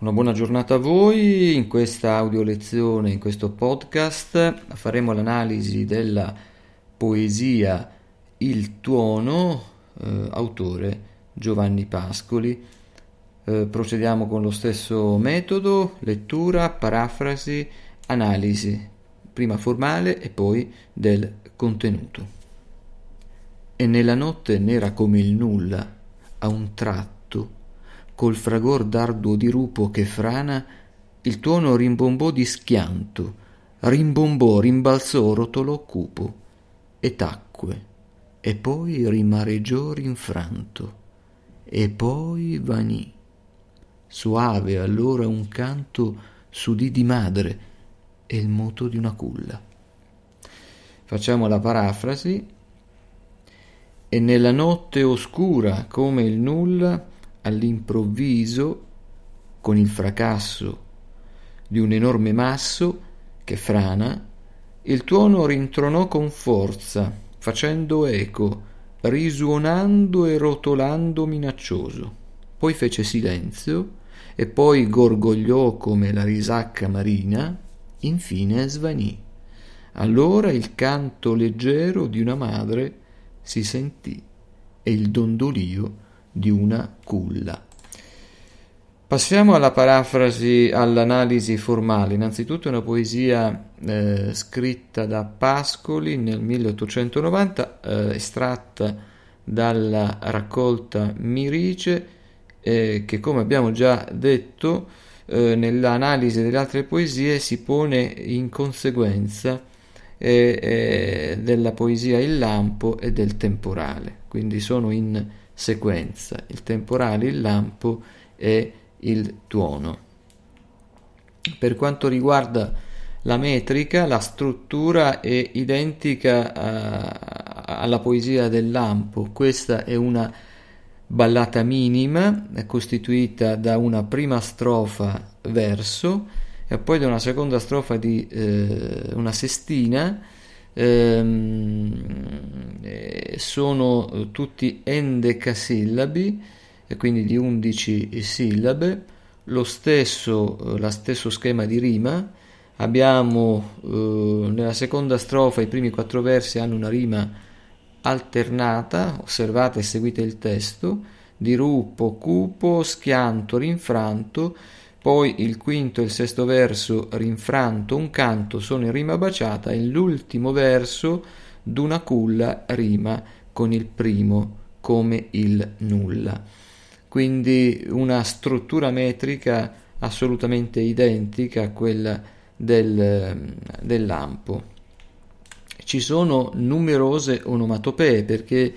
Una buona giornata a voi, in questa audio lezione, in questo podcast faremo l'analisi della poesia Il tuono, eh, autore Giovanni Pascoli. Eh, procediamo con lo stesso metodo, lettura, parafrasi, analisi, prima formale e poi del contenuto. E nella notte nera come il nulla, a un tratto, col fragor darduo di rupo che frana, il tuono rimbombò di schianto, rimbombò, rimbalzò, rotolò cupo, e tacque, e poi rimareggiò rinfranto, e poi vanì. Soave allora un canto s'udì di madre e il moto di una culla. Facciamo la parafrasi. E nella notte oscura come il nulla, all'improvviso, con il fracasso di un enorme masso che frana, il tuono rintronò con forza, facendo eco, risuonando e rotolando minaccioso. Poi fece silenzio e poi gorgogliò come la risacca marina, infine svanì. Allora il canto leggero di una madre si sentì e il dondolio di una culla. Passiamo alla parafrasi, all'analisi formale. Innanzitutto è una poesia eh, scritta da Pascoli nel 1890, eh, estratta dalla raccolta Mirice, eh, che come abbiamo già detto eh, nell'analisi delle altre poesie si pone in conseguenza eh, eh, della poesia Il lampo e del temporale, quindi sono in sequenza, il temporale, il lampo e il tuono. Per quanto riguarda la metrica, la struttura è identica a, alla poesia del lampo. Questa è una ballata minima, costituita da una prima strofa verso e poi da una seconda strofa di eh, una sestina ehm, eh, sono tutti endecasillabi, e quindi di 11 sillabe, lo stesso, la stesso schema di rima, abbiamo eh, nella seconda strofa i primi quattro versi hanno una rima alternata, osservate e seguite il testo, di rupo, cupo, schianto, rinfranto, poi il quinto e il sesto verso rinfranto un canto sono in rima baciata e l'ultimo verso d'una culla rima con il primo come il nulla. Quindi una struttura metrica assolutamente identica a quella del, del lampo. Ci sono numerose onomatopee perché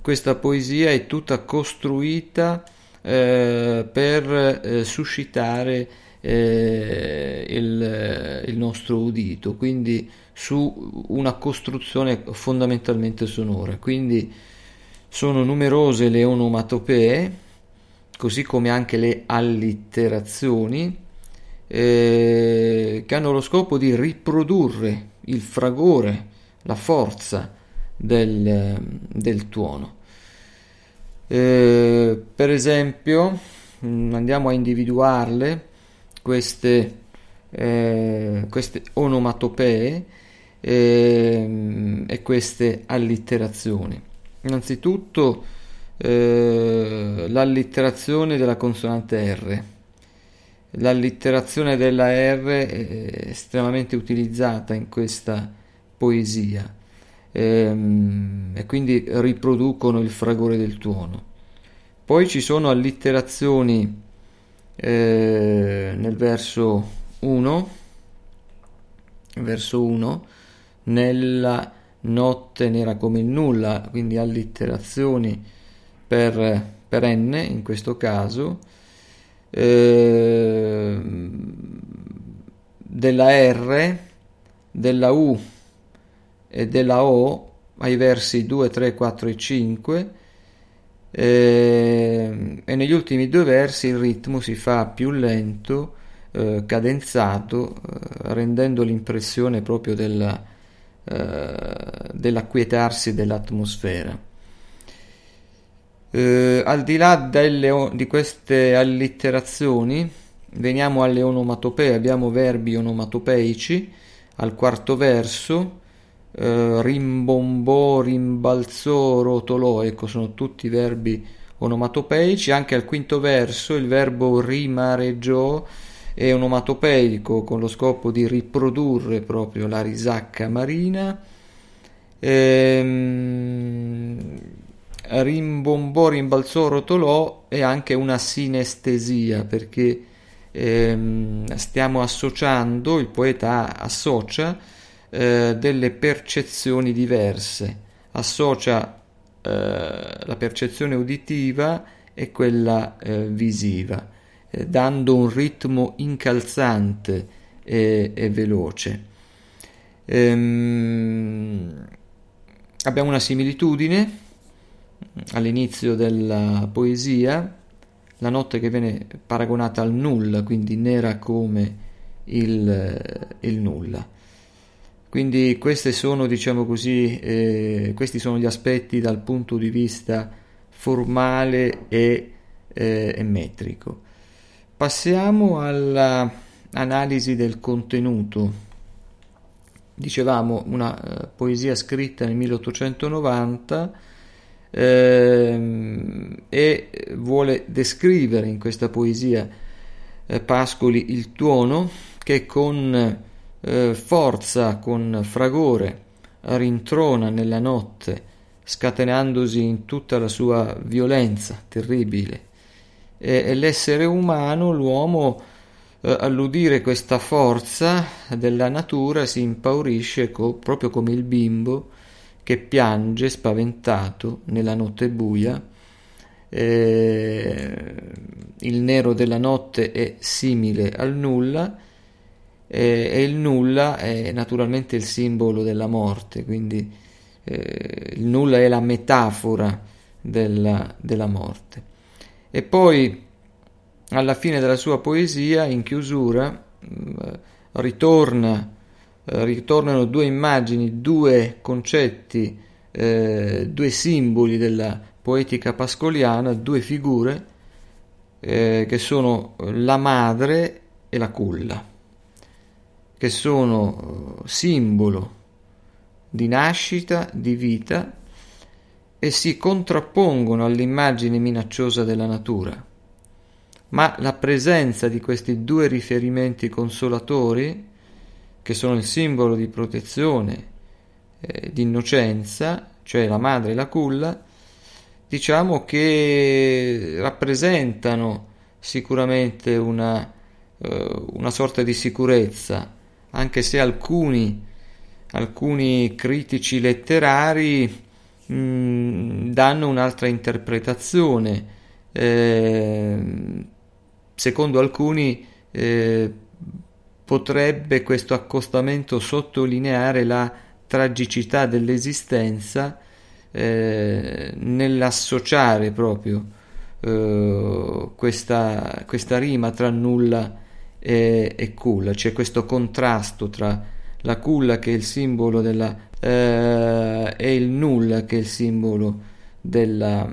questa poesia è tutta costruita eh, per eh, suscitare eh, il, il, nostro udito, quindi su una costruzione fondamentalmente sonora. Quindi sono numerose le onomatopee, così come anche le allitterazioni, eh, che hanno lo scopo di riprodurre il fragore, la forza del, del tuono. Eh, per esempio, mm, andiamo a individuarle queste, eh, queste onomatopee eh, e queste allitterazioni. Innanzitutto eh, l'allitterazione della consonante R. L'allitterazione della R è estremamente utilizzata in questa poesia ehm, e quindi riproducono il fragore del tuono. Poi ci sono allitterazioni eh, nel verso 1, verso 1, nella notte nera come il nulla, quindi allitterazioni per, n in questo caso, eh, della R, della U e della O ai versi 2, 3, 4 e 5 eh, e negli ultimi due versi il ritmo si fa più lento, eh, cadenzato, eh, rendendo l'impressione proprio della, eh, dell'acquietarsi dell'atmosfera. Eh, al di là delle, di queste allitterazioni, veniamo alle onomatopee, abbiamo verbi onomatopeici, al quarto verso, eh, rimbombò, rimbalzò, rotolò, ecco sono tutti verbi onomatopeici, anche al quinto verso il verbo rimareggiò è onomatopeico con lo scopo di riprodurre proprio la risacca marina. Ehm, rimbombò, rimbalzò, rotolò è anche una sinestesia perché ehm, stiamo associando, il poeta associa eh, delle percezioni diverse, associa eh, la percezione uditiva e quella eh, visiva, eh, dando un ritmo incalzante e, e veloce. Ehm, abbiamo una similitudine all'inizio della poesia, la notte che viene paragonata al nulla, quindi nera come il, il nulla. Quindi sono, diciamo così, eh, questi sono gli aspetti dal punto di vista formale e, eh, e metrico. Passiamo all'analisi del contenuto. Dicevamo una uh, poesia scritta nel 1890 ehm, e vuole descrivere in questa poesia eh, Pascoli il tuono che con eh, forza, con fragore rintrona nella notte, scatenandosi in tutta la sua violenza terribile. E, e l'essere umano, l'uomo, eh, all'udire questa forza della natura si impaurisce co- proprio come il bimbo che piange spaventato nella notte buia. Eh, il nero della notte è simile al nulla eh, e il nulla è naturalmente il simbolo della morte, quindi eh, il nulla è la metafora della, della morte. E poi alla fine della sua poesia, in chiusura, mh, ritorna eh, ritornano due immagini, due concetti, eh, due simboli della poetica pascoliana, due figure eh, che sono la madre e la culla, che sono eh, simbolo di nascita, di vita e si contrappongono all'immagine minacciosa della natura. Ma la presenza di questi due riferimenti consolatori che sono il simbolo di protezione, eh, di innocenza, cioè la madre e la culla, diciamo che rappresentano sicuramente una, eh, una sorta di sicurezza, anche se alcuni, alcuni critici letterari mh, mm, danno un'altra interpretazione. Eh, secondo alcuni eh, potrebbe questo accostamento sottolineare la tragicità dell'esistenza eh, nell'associare proprio eh, questa, questa, rima tra nulla e, e, culla, c'è questo contrasto tra la culla che è il simbolo della eh, e il nulla che è il simbolo della,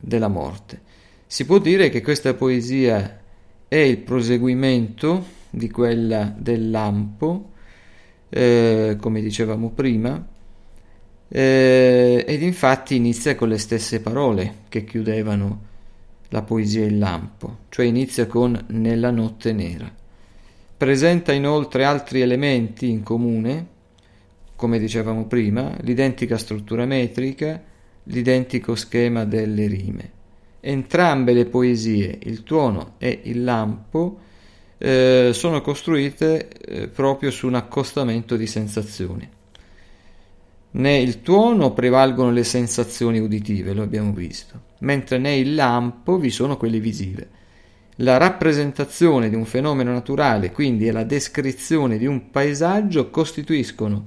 della morte. Si può dire che questa poesia è il proseguimento di quella del lampo, eh, come dicevamo prima, eh, ed infatti inizia con le stesse parole che chiudevano la poesia Il lampo, cioè inizia con Nella notte nera. Presenta inoltre altri elementi in comune, come dicevamo prima, l'identica struttura metrica, l'identico schema delle rime. Entrambe le poesie, il tuono e il lampo, eh, sono costruite eh, proprio su un accostamento di sensazioni. Nel tuono prevalgono le sensazioni uditive, lo abbiamo visto, mentre nel lampo vi sono quelle visive. La rappresentazione di un fenomeno naturale, quindi, e la descrizione di un paesaggio costituiscono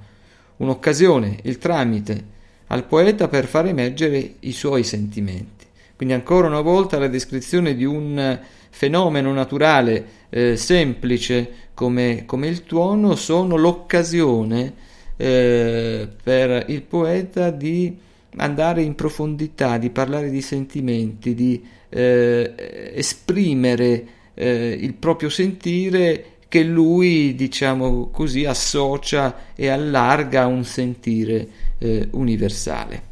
un'occasione, il tramite al poeta per far emergere i suoi sentimenti. Quindi ancora una volta la descrizione di un fenomeno naturale eh, semplice come, come, il tuono sono l'occasione eh, per il poeta di andare in profondità, di parlare di sentimenti, di eh, esprimere eh, il proprio sentire che lui, diciamo così, associa e allarga a un sentire eh, universale.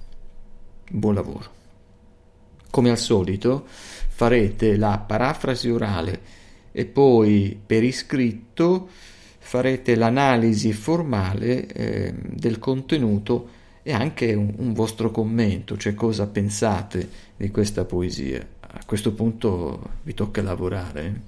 Buon lavoro. Come al solito farete la parafrasi orale e poi per iscritto farete l'analisi formale eh, del contenuto e anche un, un, vostro commento, cioè cosa pensate di questa poesia. A questo punto vi tocca lavorare.